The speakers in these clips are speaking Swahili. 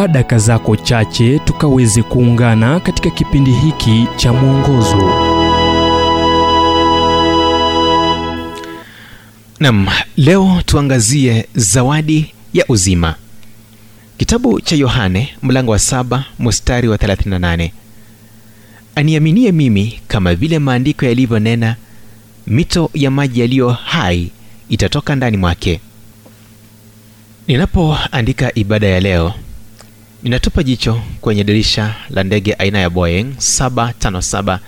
chukua daka zako chache tukaweze kuungana katika kipindi hiki cha mwongozo. Nam leo tuangazie zawadi ya uzima. Kitabu cha yohane mlango wa saba mstari wa 38 aniaminie mimi kama vile maandiko yalivyonena mito ya maji yaliyo hai itatoka ndani mwake. Ninapoandika ibada ya leo ninatupa jicho kwenye dirisha la ndege aina ya boeing 757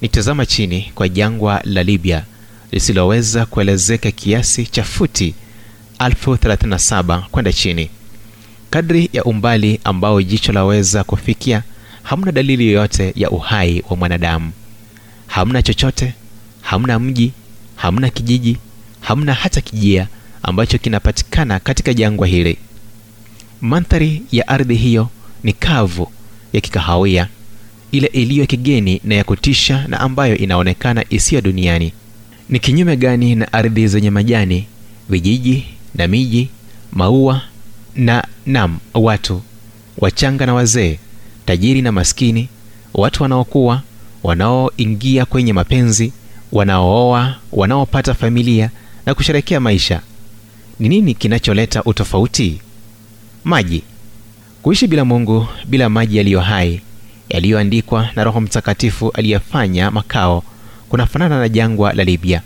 nikitazama chini kwa jangwa la libya lisiloweza kuelezeka kiasi cha futi 37 kwenda chini. Kadri ya umbali ambao jicho laweza kufikia hamna dalili yoyote ya uhai wa mwanadamu. Hamna chochote hamna mji hamna kijiji hamna hata kijia ambacho kinapatikana katika jangwa hili mandhari ya ardhi hiyo ni kavu ya kikahawia ile iliyo kigeni na ya kutisha na ambayo inaonekana isiyo duniani. Ni kinyume gani na ardhi zenye majani vijiji na miji maua na nam watu wachanga na wazee tajiri na maskini watu wanaokuwa wanaoingia kwenye mapenzi wanaooa wanaopata familia na kusherekea maisha? Ni nini kinacholeta utofauti maji. Kuishi bila mungu bila maji yaliyo hai yaliyoandikwa na roho mtakatifu aliyefanya makao kunafanana na jangwa la libya.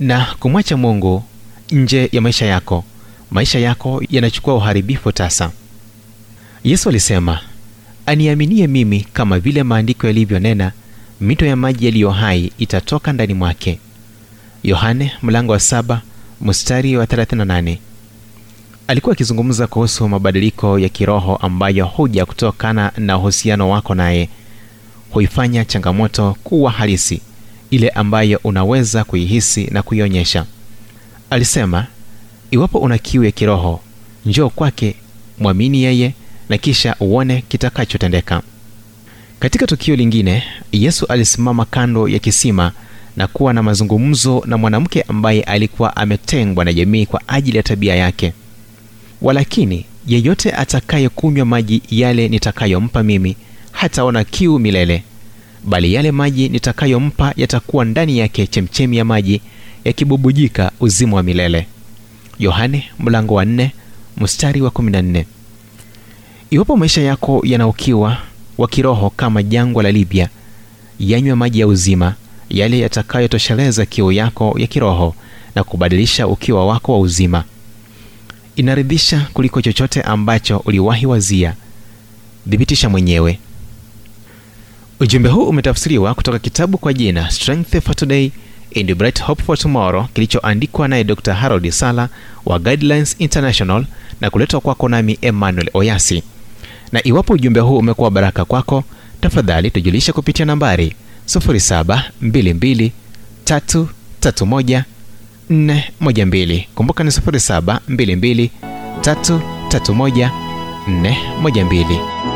Na kumwacha mungu nje ya maisha yako maisha yako yanachukua uharibifu tasa. Yesu alisema aniaminie mimi kama vile maandiko yalivyonena mito ya maji yaliyo hai itatoka ndani mwake. Yohane mlango wa saba mstari wa 38 alikuwa akizungumza kuhusu mabadiliko ya kiroho ambayo huja kutokana na uhusiano wako naye. Huifanya changamoto kuwa halisi ile ambayo unaweza kuihisi na kuionyesha. Alisema iwapo una kiu ya kiroho njoo kwake mwamini yeye na kisha uone kitakachotendeka. Katika tukio lingine yesu alisimama kando ya kisima na kuwa na mazungumzo na mwanamke ambaye alikuwa ametengwa na jamii kwa ajili ya tabia yake walakini yeyote atakayekunywa maji yale nitakayompa mimi hataona kiu milele. Bali yale maji nitakayompa yatakuwa ndani yake chemchemi ya maji yakibubujika uzima wa milele. Yohane mlango wa nne, mstari wa 14 iwapo maisha yako yana ukiwa wa kiroho kama jangwa la libya yanywa maji ya uzima yale yatakayotosheleza kiu yako ya kiroho na kubadilisha ukiwa wako wa uzima inaridhisha kuliko chochote ambacho uliwahi wazia. Thibitisha mwenyewe. Ujumbe huu umetafsiriwa kutoka kitabu kwa jina strength for today and bright hope for tomorrow kilichoandikwa naye dr harold sala wa guidelines international na kuletwa kwako nami emmanuel oyasi. Na iwapo ujumbe huu umekuwa baraka kwako tafadhali tujulishe kupitia nambari 0722331412 kumbuka ni 0722331412